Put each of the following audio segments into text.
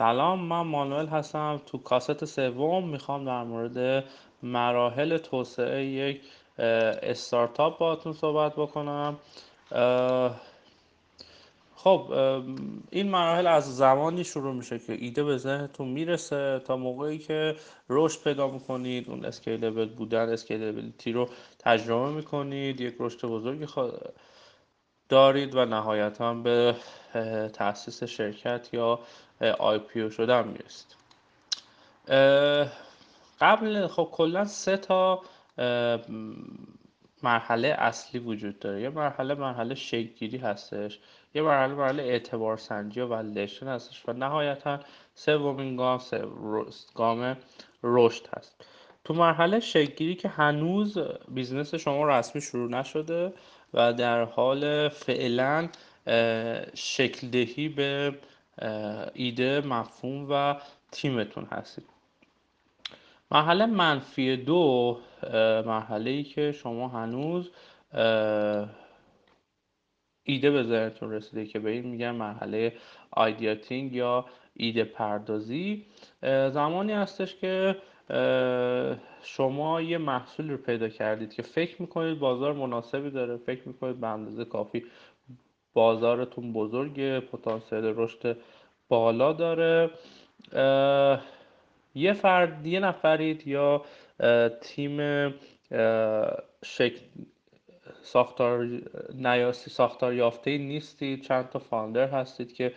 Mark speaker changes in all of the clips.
Speaker 1: سلام من مانوئل هستم. تو کاست سوم می‌خوام در مورد مراحل توسعه یک استارتاپ باهاتون صحبت بکنم. خب این مراحل از زمانی شروع میشه که ایده به ذهنتون می‌رسه تا موقعی که رشد پیدا می‌کنید اون scalable بودن scalability رو تجربه می‌کنید یک رشد بزرگی دارید و نهایتا به تاسیس شرکت یا آی پی شدن می‌رسید. قبل خب کلا سه تا مرحله اصلی وجود داره. یه مرحله مرحله شکلگیری هستش. یه مرحله مرحله اعتبار سنجی و ولیدیشن هستش و نهایتا سومین گام گام رشد هست. تو مرحله شکلگیری که هنوز business شما رسمی شروع نشده و در حال فعلا شکل دهی به ایده مفهوم و تیمتون هستید. مرحله منفی دو مرحله ای که شما هنوز ایده به ذهنتون رسیده که به این میگن مرحله ideating یا ایده پردازی. زمانی هستش که شما یه محصول رو پیدا کردید که فکر می‌کنید بازار مناسبی داره فکر می‌کنید به اندازه کافی بازارتون بزرگه پتانسیل رشد بالا داره. یه فرد یه نفرید یا تیم شکل ساختار نیاسی ساختار یافته نیستید. چند تا فاندر هستید که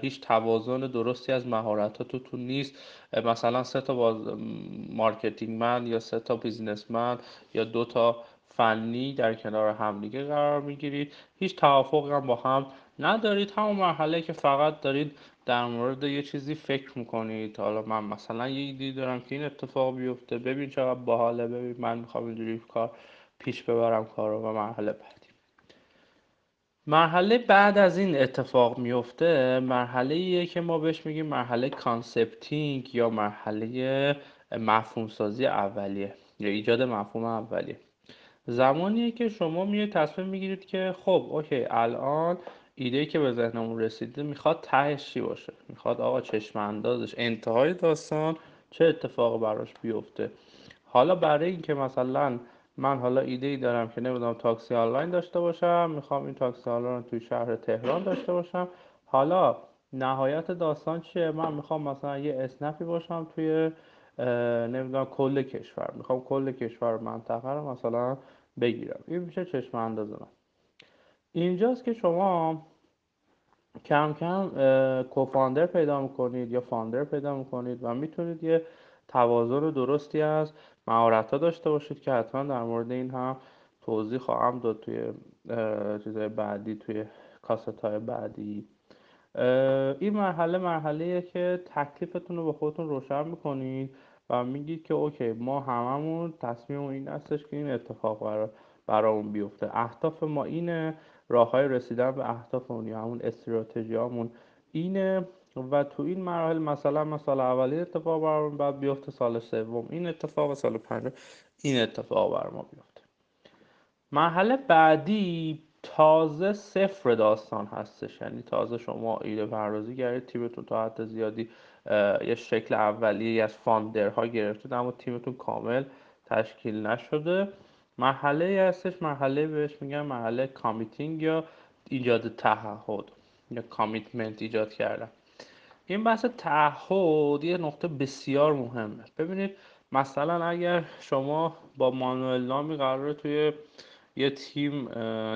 Speaker 1: هیچ توازن درستی از مهارتاتتون نیست. مثلا سه تا باز marketing man یا سه تا businessman یا دو تا فنی در کنار همدیگه قرار می‌گیرید. هیچ توافق هم با هم ندارید. همون مرحله که فقط دارید در مورد یه چیزی فکر می‌کنید. حالا من مثلا یه ایده دارم که این اتفاق بیفته ببین چقدر باحاله ببین من می‌خوام اینجوری کار پیش ببرم کار رو و مرحله بعدی. مرحله بعد از این اتفاق میفته مرحله ایه که ما بهش میگیم مرحله concepting یا مرحله مفهوم سازی اولیه یا ایجاد مفهوم اولیه. زمانیه که شما میه تصمیم می‌گیرید که خب okay الان ایده که به ذهنمون رسیده می‌خواد تهش چی باشه؟ می‌خواد آقا چشم اندازش انتهای داستان چه اتفاق براش بیفته؟ حالا برای اینکه مثلا من حالا ایده ای دارم که نمی‌دونم تاکسی آنلاین داشته باشم می‌خوام این تاکسی آنلاین رو توی شهر تهران داشته باشم حالا نهایت داستان چیه؟ من می‌خوام مثلا یه اسنپی باشم توی نمی‌دونم کل کشور می‌خوام کل کشور منطقه رو مثلا بگیرم. این میشه چشم انداز من اینجاست که شما کم کم کوفاندر پیدا می‌کنید یا فاندر پیدا می‌کنید و می‌تونید یه توازن درستی از مهارت ها داشته باشید که حتما در مورد این هم توضیح خواهم داد توی چیزهای بعدی توی کاست های بعدی این مرحله مرحله که تکلیفتون رو به خودتون روشن می‌کنید. و میگید که اوکی ما هممون تصمیم این هستش که این اتفاق برای برامون بیفته. اهداف ما اینه راه های رسیدن به اهدافمون یا همون استراتژیامون اینه و تو این مراحل مثلا ما سال اولی اتفاق برامون باید بیفته سال سوم این اتفاق سال پنجم این اتفاق برا ما بیفته. مرحله بعدی تازه صفر داستان هستش. یعنی تازه شما ایده پردازی کردید تیمتون تا حد زیادی یه شکل اولیه از founder ها گرفتید اما تیمتون کامل تشکیل نشده. مرحله هستش مرحله بهش میگن مرحله committing یا ایجاد تعهد یا کامیتمنت ایجاد کردن. این بحث تعهد یه نقطه بسیار مهمه. ببینید مثلا اگر شما با مانوئل نامی قراره توی یه تیم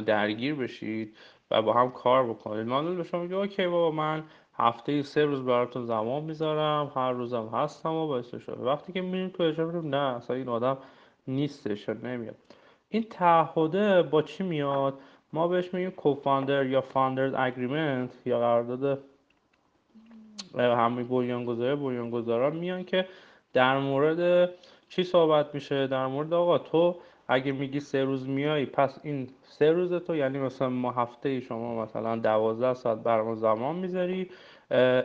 Speaker 1: درگیر بشید و با هم کار بکنید. مانوئل به شما میگه اوکی بابا من هفته سه روز براتون زمان می‌ذارم هر روزم هستم و باعث شده. وقتی که میریم تو اجرا نه اصلا این آدم نیستش نمیاد. این تعهده با چی میاد؟ ما بهش میگیم co-founder یا founders agreement یا قرارداد هم‌بنیانگذار بنیانگذاران میان که در مورد چی صحبت میشه؟ در مورد آقا تو اگه میگی سه روز میای پس این سه روز تو یعنی مثلا ما هفته شما مثلا دوازده ساعت برام زمان می‌ذاری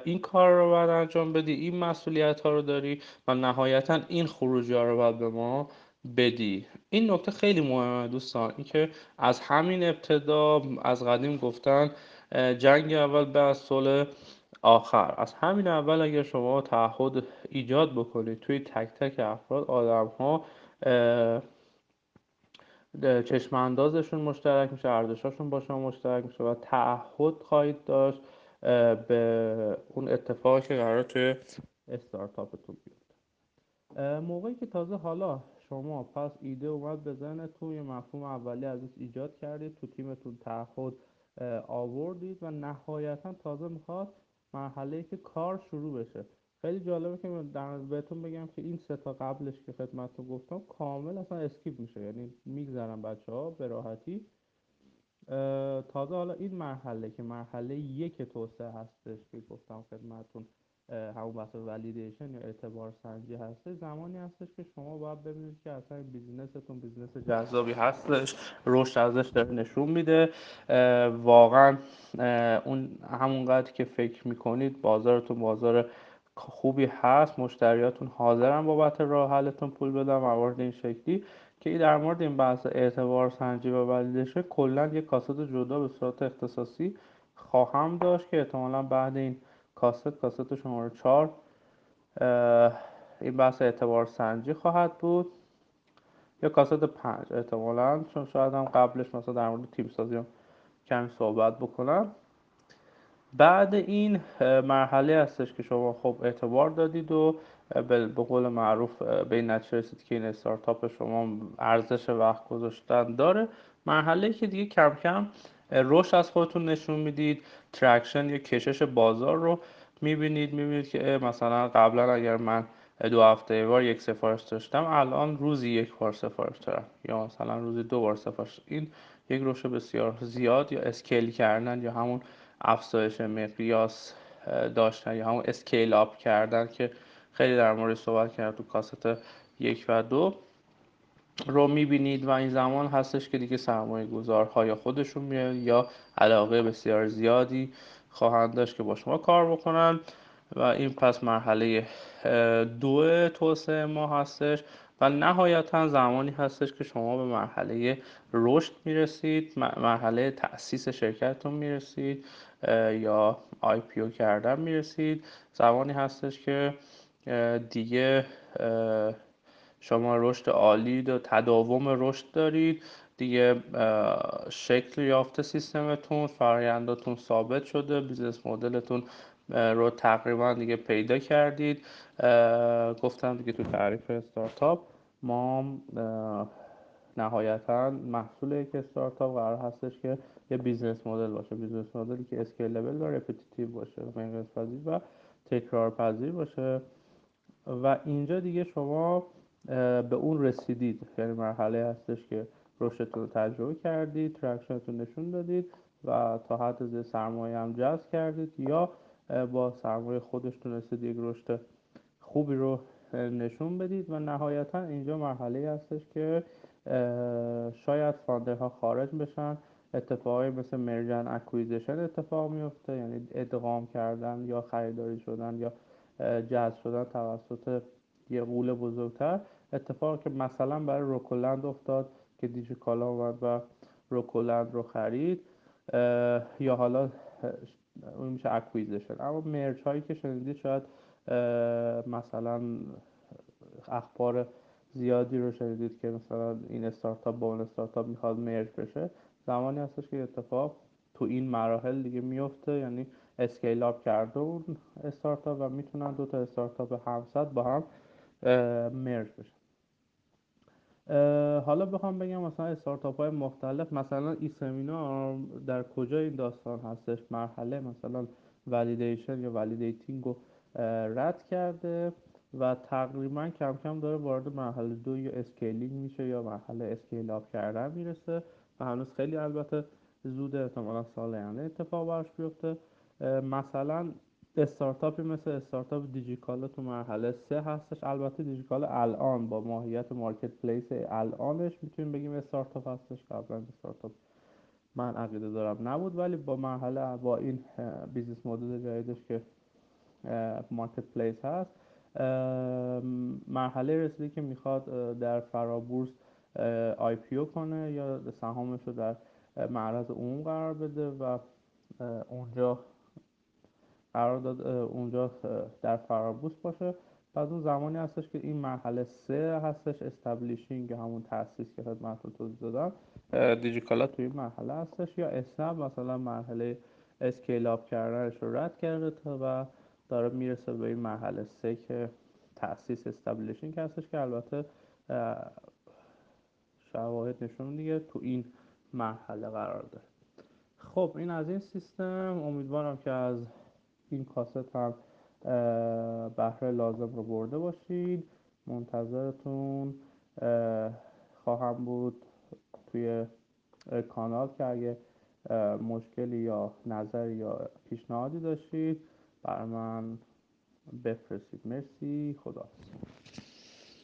Speaker 1: این کار رو باید انجام بدی این مسئولیت ها رو داری و نهایتا این خروجی ها رو باید به ما بدی. این نکته خیلی مهمه دوستان اینکه از همین ابتدا از قدیم گفتن جنگ اول به از صلح آخر. از همین اول اگر شما تعهد ایجاد بکنید توی تک تک افراد آدم ها چشم اندازشون مشترک میشه ارزشاشون با شما مشترک میشه و تعهد خواهید داشت به اون اتفاقی که قرار توی استارتاپتون بیفته. موقعی که تازه حالا شما پس ایده اومد به ذهنتون یه مفهوم اولی ازش ایجاد کردید تو تیمتون تعهد آوردید و نهایتا تازه می‌خواد مرحله که کار شروع بشه. خیلی جالبه که در بهتون بگم که این سه تا قبلش که خدمتتون گفتم کامل اصلا اسکیپ میشه. یعنی میگذرن بچه ها به راحتی. تازه حالا این مرحله که مرحله یک توسعه هستش که گفتم خدمتتون همون بحث validation یا اعتبار سنجی هستش زمانی هستش که شما باید ببینید که اصلا business تون business جذابی هستش رشد ازش داره نشون میده. واقعا اون همونقدر که فکر می‌کنید بازارتون بازار خوبی هست مشتریاتون حاضرن بابت راه حلتون پول بدن موارد این شکلی که در مورد این بحث اعتبار سنجی و ولیدیشن کلا یه کاست جدا به صورت اختصاصی خواهم داشت که احتمالا بعد این کاست کاست شماره چهار این بحث اعتبار سنجی خواهد بود. یا کاست پنج احتمالا چون شاید هم قبلش مثلا در مورد تیم سازی هم کمی صحبت بکنم. بعد این مرحله هستش که شما خب اعتبار دادید و به قول معروف به این نتیجه رسید که این استارتاپ شما ارزش وقت گذاشتن داره. مرحله که دیگه کم کم رشد از خودتون نشون می‌دید. traction یا کشش بازار رو می‌بینید. می‌بینید که مثلا قبلا اگر من دو هفته بار یک سفارش داشتم الان روزی یک بار سفارش دارم. یا مثلا روزی دو بار سفارش. این یک رشد بسیار زیاد یا scale کردن یا همون افزایش مقیاس داشتن یا همون اسکیل آپ کردن که خیلی در مورد صحبت کرد تو کاست یک و دو. رو می‌بینید و این زمان هستش که دیگه سرمایه گذارهای خودشون میاد یا علاقه بسیار زیادی خواهند داشت که با شما کار بکنن. و این پس مرحله دو توسعه ما هستش. و نهایتا زمانی هستش که شما به مرحله رشد می‌رسید مرحله تأسیس شرکتتون می‌رسید یا IPO کردن می‌رسید. زمانی هستش که دیگه شما رشد عالی و تداوم رشد دارید. دیگه شکل یافته سیستمتون فراینداتون ثابت شده business model تون رو تقریبا دیگه پیدا کردید. گفتم دیگه تو تعریف استارتاپ ما نهایتا محصول یک استارتاپ قرار هستش که یه business model باشه. business model ی که scalable و repetitive باشه پذیر و تکرار پذیر باشه. و اینجا دیگه شما به اون رسیدید. یعنی مرحله هستش که رشدتون رو تجربه کردید traction تون نشون دادید و تا حد سرمایه هم جذب کردید. یا با سرمایه خودش تونستید یک رشد خوبی رو نشون بدید و نهایتا اینجا مرحله هستش که شاید founder ها خارج بشن. اتفاقی مثل merge and acquisition اتفاق میفته یعنی ادغام کردن یا خریداری شدن یا جذب شدن توسط یه غول بزرگتر. اتفاقی که مثلا برای روکولند افتاد که دیجی کالا اومد و روکولند رو خرید یا حالا اون میشه acquisition اما merge هایی که شنیدید شاید مثلا اخبار زیادی رو شنیدید که مثلا این استارتاپ با اون استارتاپ می‌خواد merge بشه. زمانی هستش که اتفاق تو این مراحل دیگه میفته یعنی scale up کرده اون استارتاپ و می‌تونن دو تا استارتاپ هم‌سطح با هم merge بشن. حالا بخوام بگم مثلا استارتاپ های مختلف مثلا ای سمینار در کجا این داستان هستش؟ مرحله مثلا validation یا validating رو رد کرده و تقریبا کم کم داره وارد مرحله دو یا scaling میشه یا مرحله scale up کردن می‌رسه و هنوز خیلی البته زوده احتمالا سال آینده اتفاق براش بیفته. مثلا استارتاپی مثل استارتاپ دیجیکالا تو مرحله سه هستش. البته دیجیکالا الان با ماهیت marketplace الانش می‌تونیم بگیم استارتاپ هستش. قبلا استارتاپ من عقیده دارم نبود ولی با مرحله با این business model جدیدش که marketplace هست مرحله رسیده که می‌خواد در فرابورس IPO کنه یا سهامش رو در معرض عموم قرار بده و اونجا قرار داد اونجا در فرابورس باشه. بعد اون زمانی هستش که این مرحله سه هستش establishing همون تاسیس که خدمتتون توضیح دادم. دیجیکالا توی این مرحله هستش. یا اسنپ مثلا مرحله scale up کردنش رو رد کرده تا و داره می‌رسه به این مرحله سه که تاسیس establishing هستش که البته شواهد نشون میده تو این مرحله قرار داره. خب این از این سیستم. امیدوارم که از این کاست هم بهره لازم رو برده باشید. منتظرتون خواهم بود توی کانال که اگه مشکلی یا نظری یا پیشنهادی داشتید بر من بفرستید. مرسی. خدا